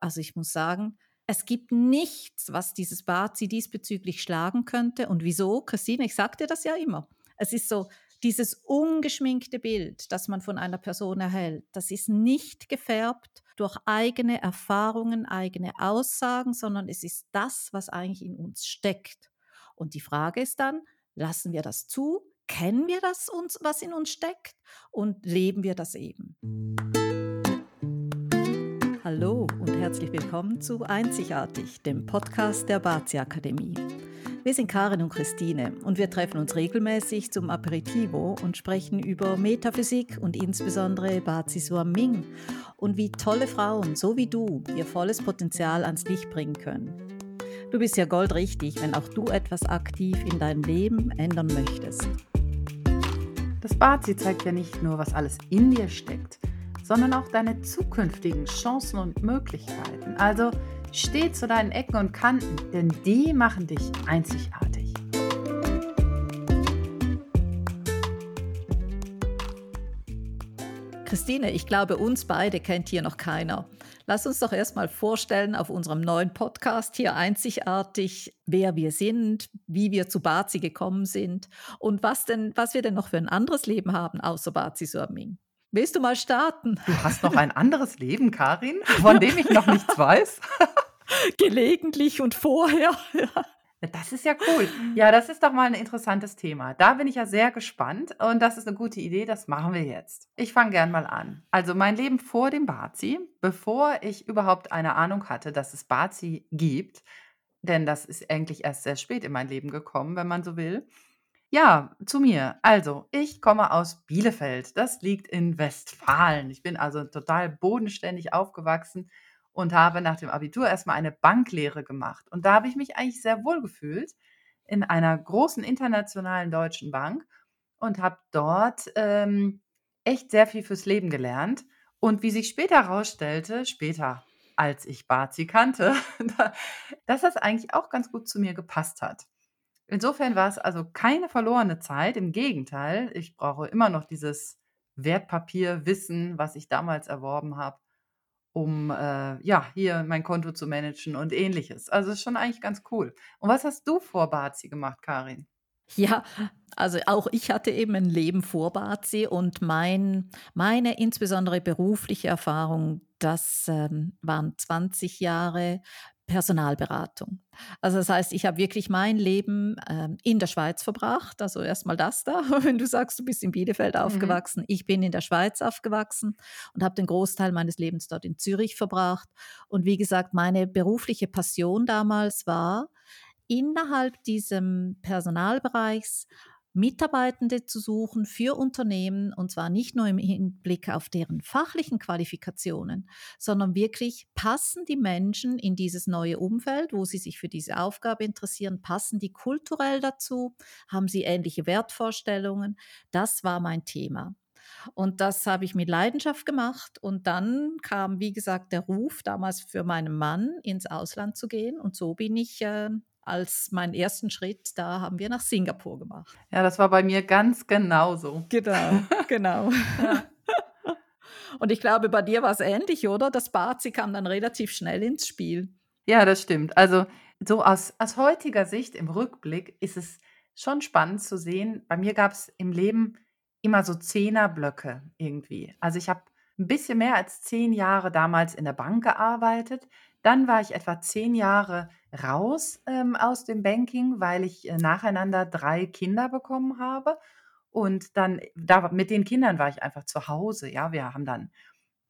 Also ich muss sagen, es gibt nichts, was dieses Bazi diesbezüglich schlagen könnte. Und wieso? Christine, ich sagte das ja immer. Es ist so, dieses ungeschminkte Bild, das man von einer Person erhält, das ist nicht gefärbt durch eigene Erfahrungen, eigene Aussagen, sondern es ist das, was eigentlich in uns steckt. Und die Frage ist dann, lassen wir das zu? Kennen wir das, was in uns steckt? Und leben wir das eben? Hallo und herzlich willkommen zu Einzigartig, dem Podcast der Bazi Akademie. Wir sind Karin und Christine und wir treffen uns regelmäßig zum Aperitivo und sprechen über Metaphysik und insbesondere Bazi Ming und wie tolle Frauen, so wie du, ihr volles Potenzial ans Licht bringen können. Du bist ja goldrichtig, wenn auch du etwas aktiv in deinem Leben ändern möchtest. Das Bazi zeigt ja nicht nur, was alles in dir steckt, sondern auch deine zukünftigen Chancen und Möglichkeiten. Also Steh zu deinen Ecken und Kanten, denn die machen dich einzigartig. Christine, ich glaube, uns beide kennt hier noch keiner. Lass uns doch erstmal vorstellen auf unserem neuen Podcast hier einzigartig, wer wir sind, wie wir zu Bazi gekommen sind und was denn, was wir denn noch für ein anderes Leben haben außer Bazi Surming. Willst du mal starten? Du hast noch ein anderes Leben, Karin, von dem ich noch nichts weiß. Gelegentlich und vorher. Das ist ja cool. Ja, das ist doch mal ein interessantes Thema. Da bin ich ja sehr gespannt und das ist eine gute Idee, das machen wir jetzt. Ich fange gern mal an. Also mein Leben vor dem Bazi, bevor ich überhaupt eine Ahnung hatte, dass es Bazi gibt, denn das ist eigentlich erst sehr spät in mein Leben gekommen, wenn man so will. Ja, zu mir. Also, ich komme aus Bielefeld. Das liegt in Westfalen. Ich bin also total bodenständig aufgewachsen und habe nach dem Abitur erstmal eine Banklehre gemacht. Und da habe ich mich eigentlich sehr wohl gefühlt in einer großen internationalen deutschen Bank und habe dort ähm, echt sehr viel fürs Leben gelernt. Und wie sich später herausstellte, später als ich Bazi kannte, dass das eigentlich auch ganz gut zu mir gepasst hat. Insofern war es also keine verlorene Zeit. Im Gegenteil, ich brauche immer noch dieses Wertpapierwissen, was ich damals erworben habe um äh, ja, hier mein Konto zu managen und ähnliches. Also ist schon eigentlich ganz cool. Und was hast du vor Bazi gemacht, Karin? Ja, also auch ich hatte eben ein Leben vor Bazi und mein, meine insbesondere berufliche Erfahrung, das ähm, waren 20 Jahre Personalberatung. Also das heißt, ich habe wirklich mein Leben ähm, in der Schweiz verbracht. Also erstmal das da, wenn du sagst, du bist in Bielefeld mhm. aufgewachsen. Ich bin in der Schweiz aufgewachsen und habe den Großteil meines Lebens dort in Zürich verbracht. Und wie gesagt, meine berufliche Passion damals war, innerhalb diesem Personalbereichs Mitarbeitende zu suchen für Unternehmen und zwar nicht nur im Hinblick auf deren fachlichen Qualifikationen, sondern wirklich passen die Menschen in dieses neue Umfeld, wo sie sich für diese Aufgabe interessieren, passen die kulturell dazu, haben sie ähnliche Wertvorstellungen. Das war mein Thema. Und das habe ich mit Leidenschaft gemacht. Und dann kam, wie gesagt, der Ruf damals für meinen Mann ins Ausland zu gehen. Und so bin ich äh, als meinen ersten Schritt, da haben wir nach Singapur gemacht. Ja, das war bei mir ganz genauso. Genau, genau. ja. Und ich glaube, bei dir war es ähnlich, oder? Das Bazi kam dann relativ schnell ins Spiel. Ja, das stimmt. Also so aus, aus heutiger Sicht im Rückblick ist es schon spannend zu sehen. Bei mir gab es im Leben immer so Zehnerblöcke irgendwie. Also ich habe ein bisschen mehr als zehn Jahre damals in der Bank gearbeitet. Dann war ich etwa zehn Jahre raus ähm, aus dem Banking, weil ich äh, nacheinander drei Kinder bekommen habe. Und dann, da, mit den Kindern war ich einfach zu Hause. Ja, wir haben dann,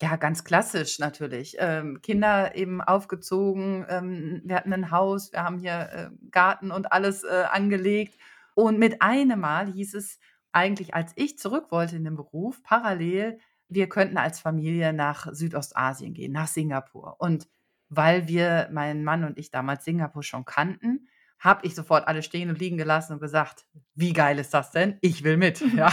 ja, ganz klassisch natürlich, ähm, Kinder eben aufgezogen. Ähm, wir hatten ein Haus, wir haben hier äh, Garten und alles äh, angelegt. Und mit einem Mal hieß es eigentlich, als ich zurück wollte in den Beruf, parallel, wir könnten als Familie nach Südostasien gehen, nach Singapur. Und weil wir, mein Mann und ich damals Singapur schon kannten, habe ich sofort alle stehen und liegen gelassen und gesagt, wie geil ist das denn? Ich will mit. Ja.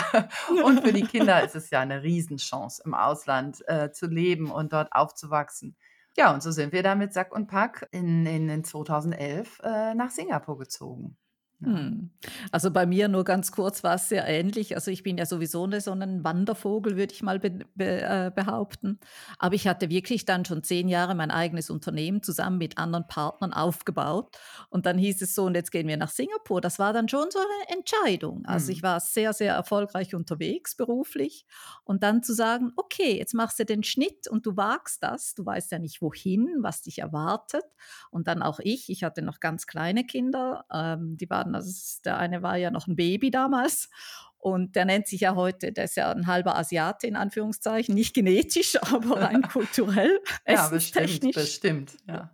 Und für die Kinder ist es ja eine Riesenchance, im Ausland äh, zu leben und dort aufzuwachsen. Ja, und so sind wir da mit Sack und Pack in, in, in 2011 äh, nach Singapur gezogen. Hm. Also bei mir nur ganz kurz war es sehr ähnlich. Also ich bin ja sowieso eine, so ein Wandervogel, würde ich mal be, be, äh, behaupten. Aber ich hatte wirklich dann schon zehn Jahre mein eigenes Unternehmen zusammen mit anderen Partnern aufgebaut. Und dann hieß es so, und jetzt gehen wir nach Singapur. Das war dann schon so eine Entscheidung. Also ich hm. war sehr, sehr erfolgreich unterwegs beruflich. Und dann zu sagen, okay, jetzt machst du den Schnitt und du wagst das. Du weißt ja nicht wohin, was dich erwartet. Und dann auch ich, ich hatte noch ganz kleine Kinder, ähm, die waren hatten. Also der eine war ja noch ein Baby damals und der nennt sich ja heute, der ist ja ein halber Asiate in Anführungszeichen, nicht genetisch, aber rein kulturell. ja, bestimmt, bestimmt. Ja.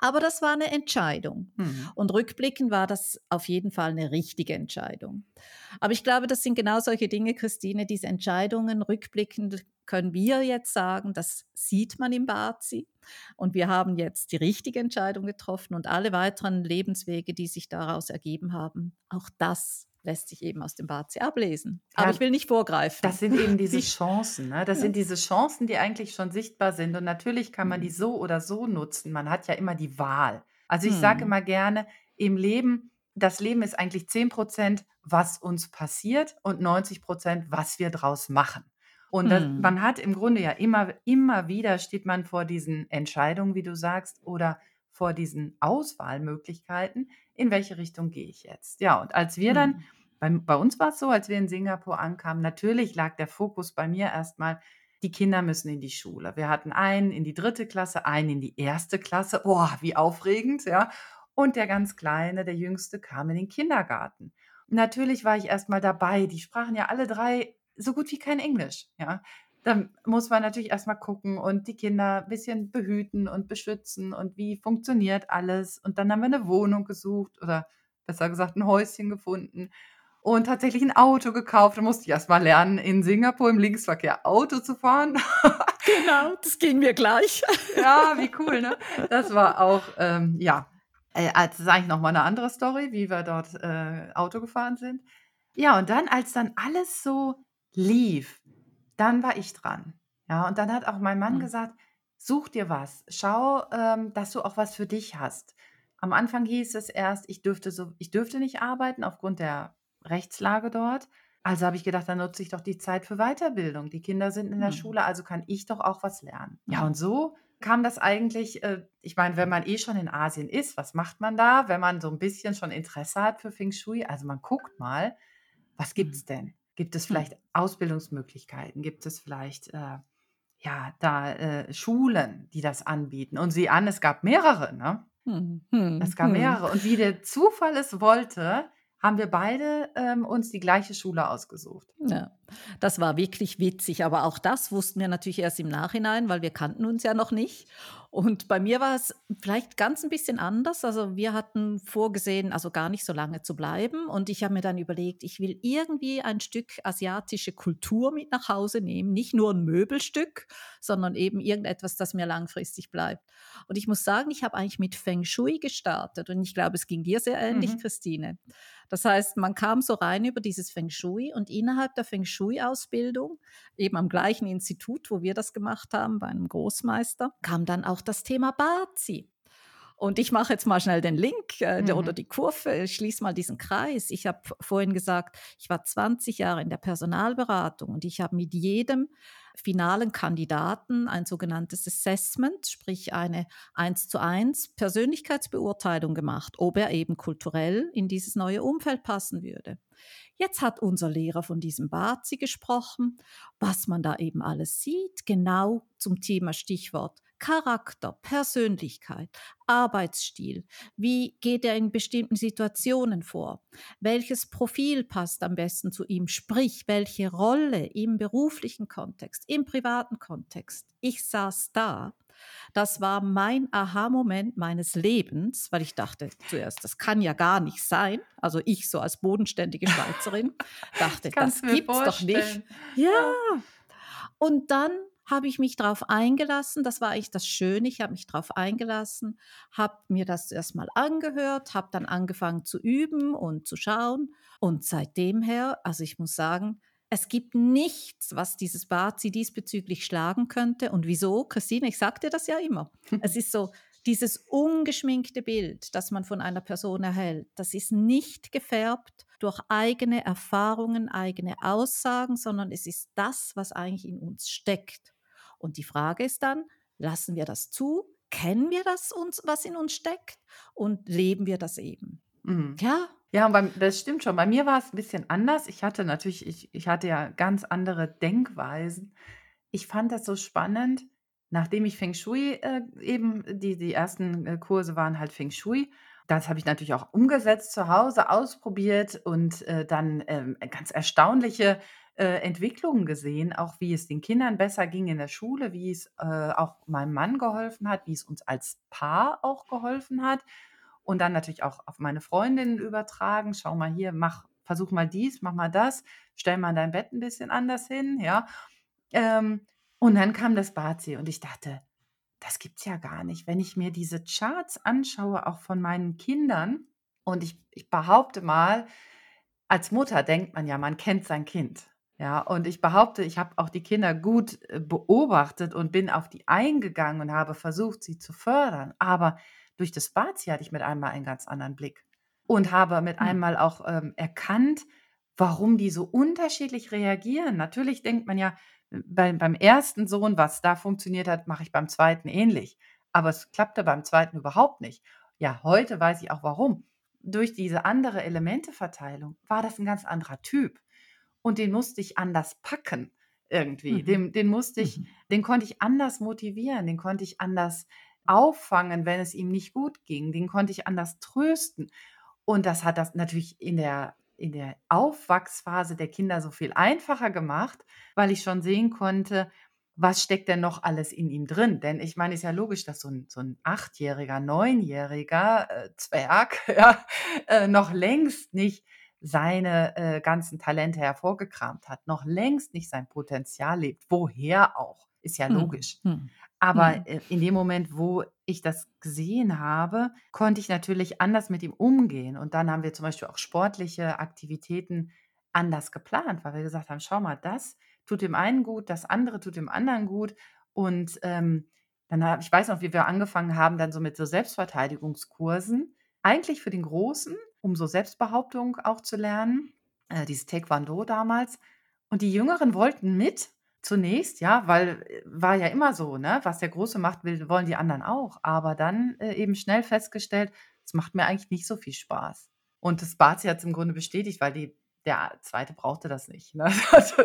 Aber das war eine Entscheidung. Mhm. Und rückblickend war das auf jeden Fall eine richtige Entscheidung. Aber ich glaube, das sind genau solche Dinge, Christine, diese Entscheidungen rückblickend können wir jetzt sagen, das sieht man im Bazi. Und wir haben jetzt die richtige Entscheidung getroffen und alle weiteren Lebenswege, die sich daraus ergeben haben, auch das lässt sich eben aus dem Bazi ablesen. Aber ja, ich will nicht vorgreifen. Das sind eben diese Chancen. Ne? Das ja. sind diese Chancen, die eigentlich schon sichtbar sind. Und natürlich kann man die mhm. so oder so nutzen. Man hat ja immer die Wahl. Also ich hm. sage immer gerne, im Leben, das Leben ist eigentlich 10 Prozent, was uns passiert und 90 Prozent, was wir draus machen. Und das, mhm. man hat im Grunde ja immer, immer wieder steht man vor diesen Entscheidungen, wie du sagst, oder vor diesen Auswahlmöglichkeiten, in welche Richtung gehe ich jetzt? Ja, und als wir dann, mhm. bei, bei uns war es so, als wir in Singapur ankamen, natürlich lag der Fokus bei mir erstmal, die Kinder müssen in die Schule. Wir hatten einen in die dritte Klasse, einen in die erste Klasse. Boah, wie aufregend, ja. Und der ganz Kleine, der Jüngste, kam in den Kindergarten. natürlich war ich erstmal dabei. Die sprachen ja alle drei so gut wie kein Englisch, ja. Dann muss man natürlich erstmal gucken und die Kinder ein bisschen behüten und beschützen und wie funktioniert alles. Und dann haben wir eine Wohnung gesucht oder besser gesagt ein Häuschen gefunden und tatsächlich ein Auto gekauft. Da musste ich erstmal lernen, in Singapur im Linksverkehr Auto zu fahren. genau, das ging mir gleich. ja, wie cool, ne? Das war auch, ähm, ja, äh, das ist eigentlich nochmal eine andere Story, wie wir dort äh, Auto gefahren sind. Ja, und dann, als dann alles so lief, dann war ich dran. Ja, und dann hat auch mein Mann Mhm. gesagt: „Such dir was. Schau, ähm, dass du auch was für dich hast.“ Am Anfang hieß es erst, ich dürfte so ich dürfte nicht arbeiten aufgrund der Rechtslage dort. Also habe ich gedacht, dann nutze ich doch die Zeit für Weiterbildung. Die Kinder sind in der Mhm. Schule, also kann ich doch auch was lernen. Ja, mhm. und so kam das eigentlich äh, ich meine, wenn man eh schon in Asien ist, was macht man da, wenn man so ein bisschen schon Interesse hat für Feng Shui? Also, man guckt mal, was Mhm. gibt's denn? Gibt es hm. vielleicht Ausbildungsmöglichkeiten? Gibt es vielleicht, äh, ja, da äh, Schulen, die das anbieten? Und sieh an, es gab mehrere, ne? Hm, hm, Es gab hm. mehrere. Und wie der Zufall es wollte, haben wir beide ähm, uns die gleiche Schule ausgesucht. Ja, das war wirklich witzig. Aber auch das wussten wir natürlich erst im Nachhinein, weil wir kannten uns ja noch nicht. Und bei mir war es vielleicht ganz ein bisschen anders. Also wir hatten vorgesehen, also gar nicht so lange zu bleiben. Und ich habe mir dann überlegt, ich will irgendwie ein Stück asiatische Kultur mit nach Hause nehmen. Nicht nur ein Möbelstück, sondern eben irgendetwas, das mir langfristig bleibt. Und ich muss sagen, ich habe eigentlich mit Feng Shui gestartet. Und ich glaube, es ging dir sehr ähnlich, mhm. Christine. Das heißt, man kam so rein über dieses Feng Shui und innerhalb der Feng Shui-Ausbildung, eben am gleichen Institut, wo wir das gemacht haben, bei einem Großmeister, kam dann auch das Thema Bazi. Und ich mache jetzt mal schnell den Link äh, mhm. oder die Kurve, schließe mal diesen Kreis. Ich habe vorhin gesagt, ich war 20 Jahre in der Personalberatung und ich habe mit jedem finalen Kandidaten ein sogenanntes Assessment, sprich eine 1 zu 1 Persönlichkeitsbeurteilung gemacht, ob er eben kulturell in dieses neue Umfeld passen würde. Jetzt hat unser Lehrer von diesem Bazi gesprochen, was man da eben alles sieht, genau zum Thema Stichwort Charakter, Persönlichkeit, Arbeitsstil, wie geht er in bestimmten Situationen vor, welches Profil passt am besten zu ihm, sprich, welche Rolle im beruflichen Kontext, im privaten Kontext. Ich saß da das war mein Aha-Moment meines Lebens, weil ich dachte zuerst, das kann ja gar nicht sein. Also ich so als bodenständige Schweizerin dachte, das gibt's doch nicht. Ja. Und dann habe ich mich darauf eingelassen. Das war eigentlich das Schöne. Ich habe mich darauf eingelassen, habe mir das erstmal angehört, habe dann angefangen zu üben und zu schauen. Und seitdem her, also ich muss sagen, es gibt nichts, was dieses Bazi diesbezüglich schlagen könnte. Und wieso? Christine, ich sagte das ja immer. es ist so, dieses ungeschminkte Bild, das man von einer Person erhält, das ist nicht gefärbt durch eigene Erfahrungen, eigene Aussagen, sondern es ist das, was eigentlich in uns steckt. Und die Frage ist dann, lassen wir das zu? Kennen wir das, uns, was in uns steckt? Und leben wir das eben? Mhm. Ja, Ja, und beim das stimmt schon. Bei mir war es ein bisschen anders. Ich hatte natürlich ich ich hatte ja ganz andere Denkweisen. Ich fand das so spannend, nachdem ich Feng Shui, äh, eben die die ersten, äh, Kurse waren halt Feng Shui. Das habe ich natürlich auch umgesetzt zu Hause, ausprobiert und, äh, dann, ähm, ganz erstaunliche, äh, Entwicklungen gesehen, auch wie es den Kindern besser ging in der Schule, wie es, äh, auch meinem Mann geholfen hat, wie es uns als Paar auch geholfen hat und dann natürlich auch auf meine Freundinnen übertragen. Schau mal hier, mach versuch mal dies, mach mal das, stell mal dein Bett ein bisschen anders hin, ja. Ähm, und dann kam das Bazi und ich dachte: „Das gibt's ja gar nicht.“ Wenn ich mir diese Charts anschaue, auch von meinen Kindern und ich ich behaupte mal, als Mutter denkt man ja, man kennt sein Kind, ja? Und ich behaupte, ich habe auch die Kinder gut, äh, beobachtet und bin auf die eingegangen und habe versucht, sie zu fördern. Aber durch das Bazi hatte ich mit einmal einen ganz anderen Blick und habe mit Hm. einmal auch, ähm, erkannt, warum die so unterschiedlich reagieren. Natürlich denkt man ja, beim beim ersten Sohn, was da funktioniert hat, mache ich beim zweiten ähnlich. Aber es klappte beim zweiten überhaupt nicht. Ja, heute weiß ich auch warum. Durch diese andere Elementeverteilung war das ein ganz anderer Typ und den musste ich anders packen irgendwie. Mhm. Den den musste ich Mhm. den konnte ich anders motivieren, den konnte ich anders auffangen, wenn es ihm nicht gut ging. Den konnte ich anders trösten. Und das hat das natürlich in der in der Aufwachsphase der Kinder so viel einfacher gemacht, weil ich schon sehen konnte, was steckt denn noch alles in ihm drin? Denn ich meine, ist ja logisch, dass so ein so 'n achtjähriger, neunjähriger, äh, Zwerg, ja, äh, noch längst nicht seine, äh, ganzen Talente hervorgekramt hat, noch längst nicht sein Potenzial lebt. Woher auch? Ist ja Mhm. logisch. Mhm. Aber, Mhm. in dem Moment, wo ich das gesehen habe, konnte ich natürlich anders mit ihm umgehen. Und dann haben wir zum Beispiel auch sportliche Aktivitäten anders geplant, weil wir gesagt haben: „Schau mal, das tut dem einen gut, das andere tut dem anderen gut.“ Und, ähm, dann habe ich weiß noch, wie wir angefangen haben dann so mit so Selbstverteidigungskursen, eigentlich für den Großen, um so Selbstbehauptung auch zu lernen, äh, dieses Taekwondo damals. Und die Jüngeren wollten mit zunächst, ja, weil, äh, war ja immer so, ne? Was der Große macht, will wollen die anderen auch. Aber dann, äh, eben schnell festgestellt, es macht mir eigentlich nicht so viel Spaß. Und das Bazi hat's im Grunde bestätigt, weil die der Zweite brauchte das nicht, ne? Also,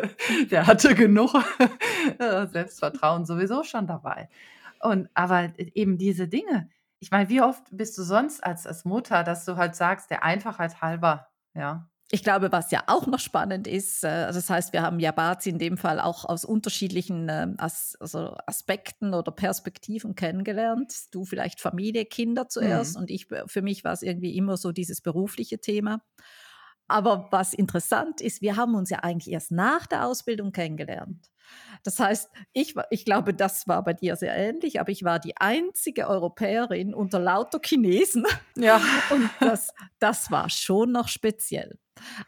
der hatte genug, äh, Selbstvertrauen sowieso schon dabei. Und aber e eben diese Dinge ich meine, wie oft bist du sonst als als Mutter, dass du halt sagst, der Einfachheit halber, ja? Ich glaube, was ja auch noch spannend ist, äh, das heißt, wir haben ja Bazi in dem Fall auch aus unterschiedlichen ähm, As also Aspekten oder Perspektiven kennengelernt. Du vielleicht Familie, Kinder zuerst Mhm. und ich für mich war es irgendwie immer so dieses berufliche Thema. Aber was interessant ist, wir haben uns ja eigentlich erst nach der Ausbildung kennengelernt. Das heißt, ich, ich glaube, das war bei dir sehr ähnlich, aber ich war die einzige Europäerin unter lauter Chinesen Ja. und das, das war schon noch speziell.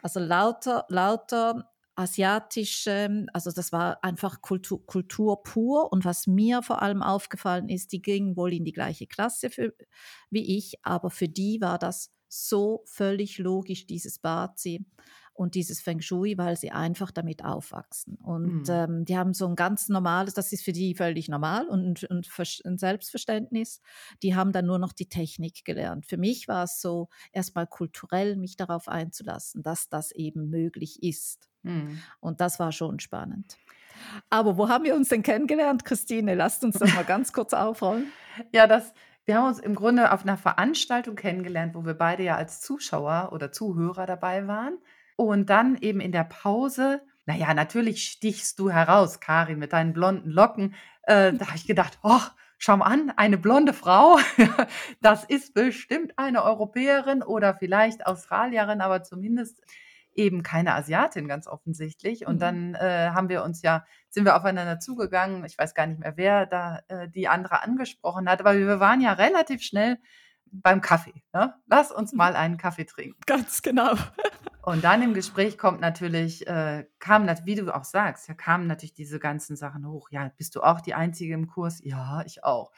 Also lauter, lauter asiatische, also das war einfach Kultur, Kultur pur. Und was mir vor allem aufgefallen ist, die gingen wohl in die gleiche Klasse für, wie ich, aber für die war das so völlig logisch, dieses Bazi und dieses Feng Shui, weil sie einfach damit aufwachsen. Und Mhm. ähm, die haben so ein ganz normales, das ist für die völlig normal und, und ein Selbstverständnis. Die haben dann nur noch die Technik gelernt. Für mich war es so, erstmal kulturell mich darauf einzulassen, dass das eben möglich ist. Mhm. Und das war schon spannend. Aber wo haben wir uns denn kennengelernt, Christine? Lasst uns das mal ganz kurz aufrollen. Ja, das wir haben uns im Grunde auf einer Veranstaltung kennengelernt, wo wir beide ja als Zuschauer oder Zuhörer dabei waren. Und dann eben in der Pause na ja, natürlich stichst du heraus, Karin, mit deinen blonden Locken. Äh, da habe ich gedacht: „Och, schau mal an, eine blonde Frau. Das ist bestimmt eine Europäerin oder vielleicht Australierin, aber zumindest eben keine Asiatin, ganz offensichtlich.“ Und Mhm. dann, äh, haben wir uns ja sind wir aufeinander zugegangen. Ich weiß gar nicht mehr, wer da, äh, die andere angesprochen hat, aber wir waren ja relativ schnell beim Kaffee, ne? „Lass uns mal einen Kaffee trinken.“ Ganz genau. Und dann im Gespräch kommt natürlich äh, nat wie du auch sagst, da kamen natürlich diese ganzen Sachen hoch. „Ja, bist du auch die Einzige im Kurs?“ „Ja, ich auch.“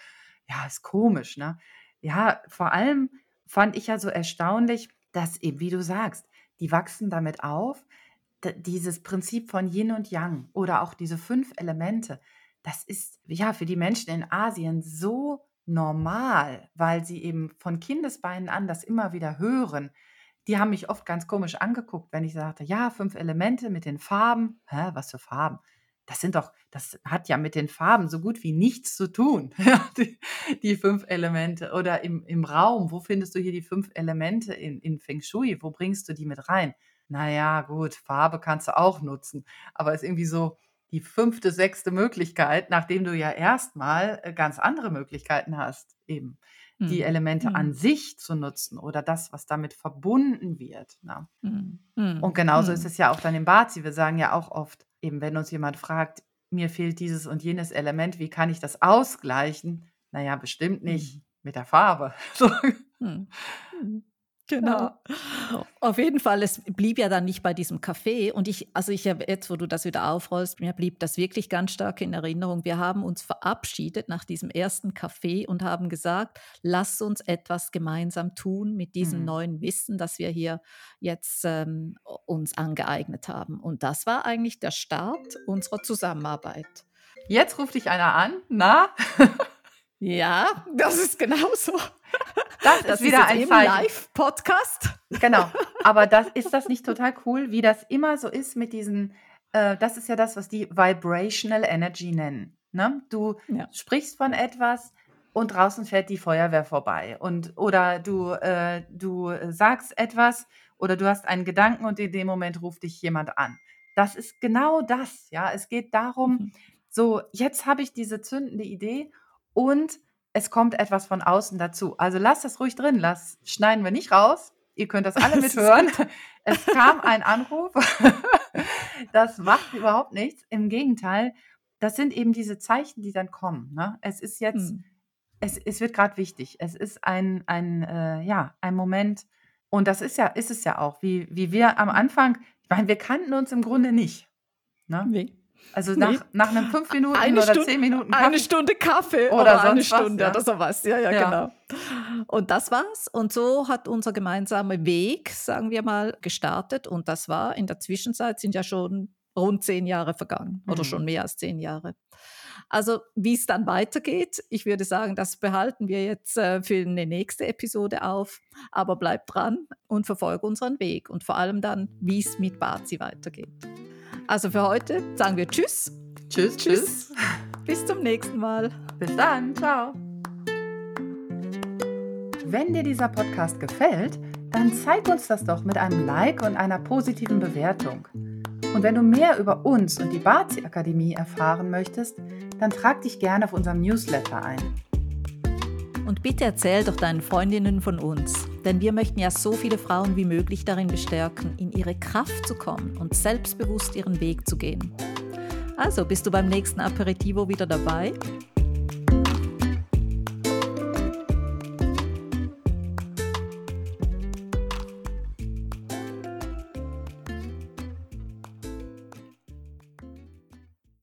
ja, ist komisch, ne? Ja, vor allem fand ich ja so erstaunlich, dass eben, wie du sagst, die wachsen damit auf, dieses Prinzip von Yin und Yang oder auch diese fünf Elemente, das ist ja für die Menschen in Asien so normal, weil sie eben von Kindesbeinen an das immer wieder hören. Die haben mich oft ganz komisch angeguckt, wenn ich sagte, ja, fünf Elemente mit den Farben. Hä, was für Farben? Das sind doch, das hat ja mit den Farben so gut wie nichts zu tun. die, die, fünf Elemente. Oder im, im Raum, wo findest du hier die fünf Elemente in, in Feng Shui? Wo bringst du die mit rein? Naja, gut, Farbe kannst du auch nutzen. Aber ist irgendwie so, die fünfte, sechste Möglichkeit, nachdem du ja erstmal äh, ganz andere Möglichkeiten hast, eben die mhm. Elemente mhm. an sich zu nutzen oder das, was damit verbunden wird. Ne? Mhm. Und genauso ist es ja auch dann im Bazi. Wir sagen ja auch oft, eben wenn uns jemand fragt, mir fehlt dieses und jenes Element, wie kann ich das ausgleichen? Naja, bestimmt nicht mit der Farbe. Genau. Ja. Auf jeden Fall, es blieb ja dann nicht bei diesem Café. Und ich, also ich habe jetzt, wo du das wieder aufrollst, mir blieb das wirklich ganz stark in Erinnerung. Wir haben uns verabschiedet nach diesem ersten Café und haben gesagt, lass uns etwas gemeinsam tun mit diesem mhm. neuen Wissen, das wir hier jetzt ähm, uns angeeignet haben. Und das war eigentlich der Start unserer Zusammenarbeit. Jetzt ruft dich einer an, na? ja, das ist genauso. Das, das ist wieder ist ein Live-Podcast. Genau. Aber das, ist das nicht total cool, wie das immer so ist mit diesen, äh, das ist ja das, was die Vibrational Energy nennen. Ne? Du ja. sprichst von etwas und draußen fährt die Feuerwehr vorbei. Und, oder du, äh, du sagst etwas oder du hast einen Gedanken und in dem Moment ruft dich jemand an. Das ist genau das, ja. Es geht darum, mhm. so, jetzt habe ich diese zündende Idee und es kommt etwas von außen dazu. Also lasst das ruhig drin, lass, schneiden wir nicht raus. Ihr könnt das alle mithören. es kam ein Anruf. das macht überhaupt nichts. Im Gegenteil, das sind eben diese Zeichen, die dann kommen. Ne? Es ist jetzt, hm. es, es wird gerade wichtig. Es ist ein, ein, äh, ja, ein Moment. Und das ist ja, ist es ja auch, wie, wie wir am Anfang, ich meine, wir kannten uns im Grunde nicht. Ne? Nee. Also nach, nee. nach einem fünf Minuten eine oder Stunde, zehn Minuten Kaffee. Eine Stunde Kaffee oder, oder eine Stunde was, ja. oder sowas. Ja, ja, ja, genau. Und das war's. Und so hat unser gemeinsamer Weg, sagen wir mal, gestartet. Und das war in der Zwischenzeit sind ja schon rund zehn Jahre vergangen mhm. oder schon mehr als zehn Jahre. Also wie es dann weitergeht, ich würde sagen, das behalten wir jetzt äh, für eine nächste Episode auf. Aber bleibt dran und verfolge unseren Weg und vor allem dann, wie es mit Bazi weitergeht. Also für heute sagen wir Tschüss. Tschüss, tschüss. Bis zum nächsten Mal. Bis dann, ciao. Wenn dir dieser Podcast gefällt, dann zeig uns das doch mit einem Like und einer positiven Bewertung. Und wenn du mehr über uns und die Bazi Akademie erfahren möchtest, dann trag dich gerne auf unserem Newsletter ein. Und bitte erzähl doch deinen Freundinnen von uns, denn wir möchten ja so viele Frauen wie möglich darin bestärken, in ihre Kraft zu kommen und selbstbewusst ihren Weg zu gehen. Also bist du beim nächsten Aperitivo wieder dabei?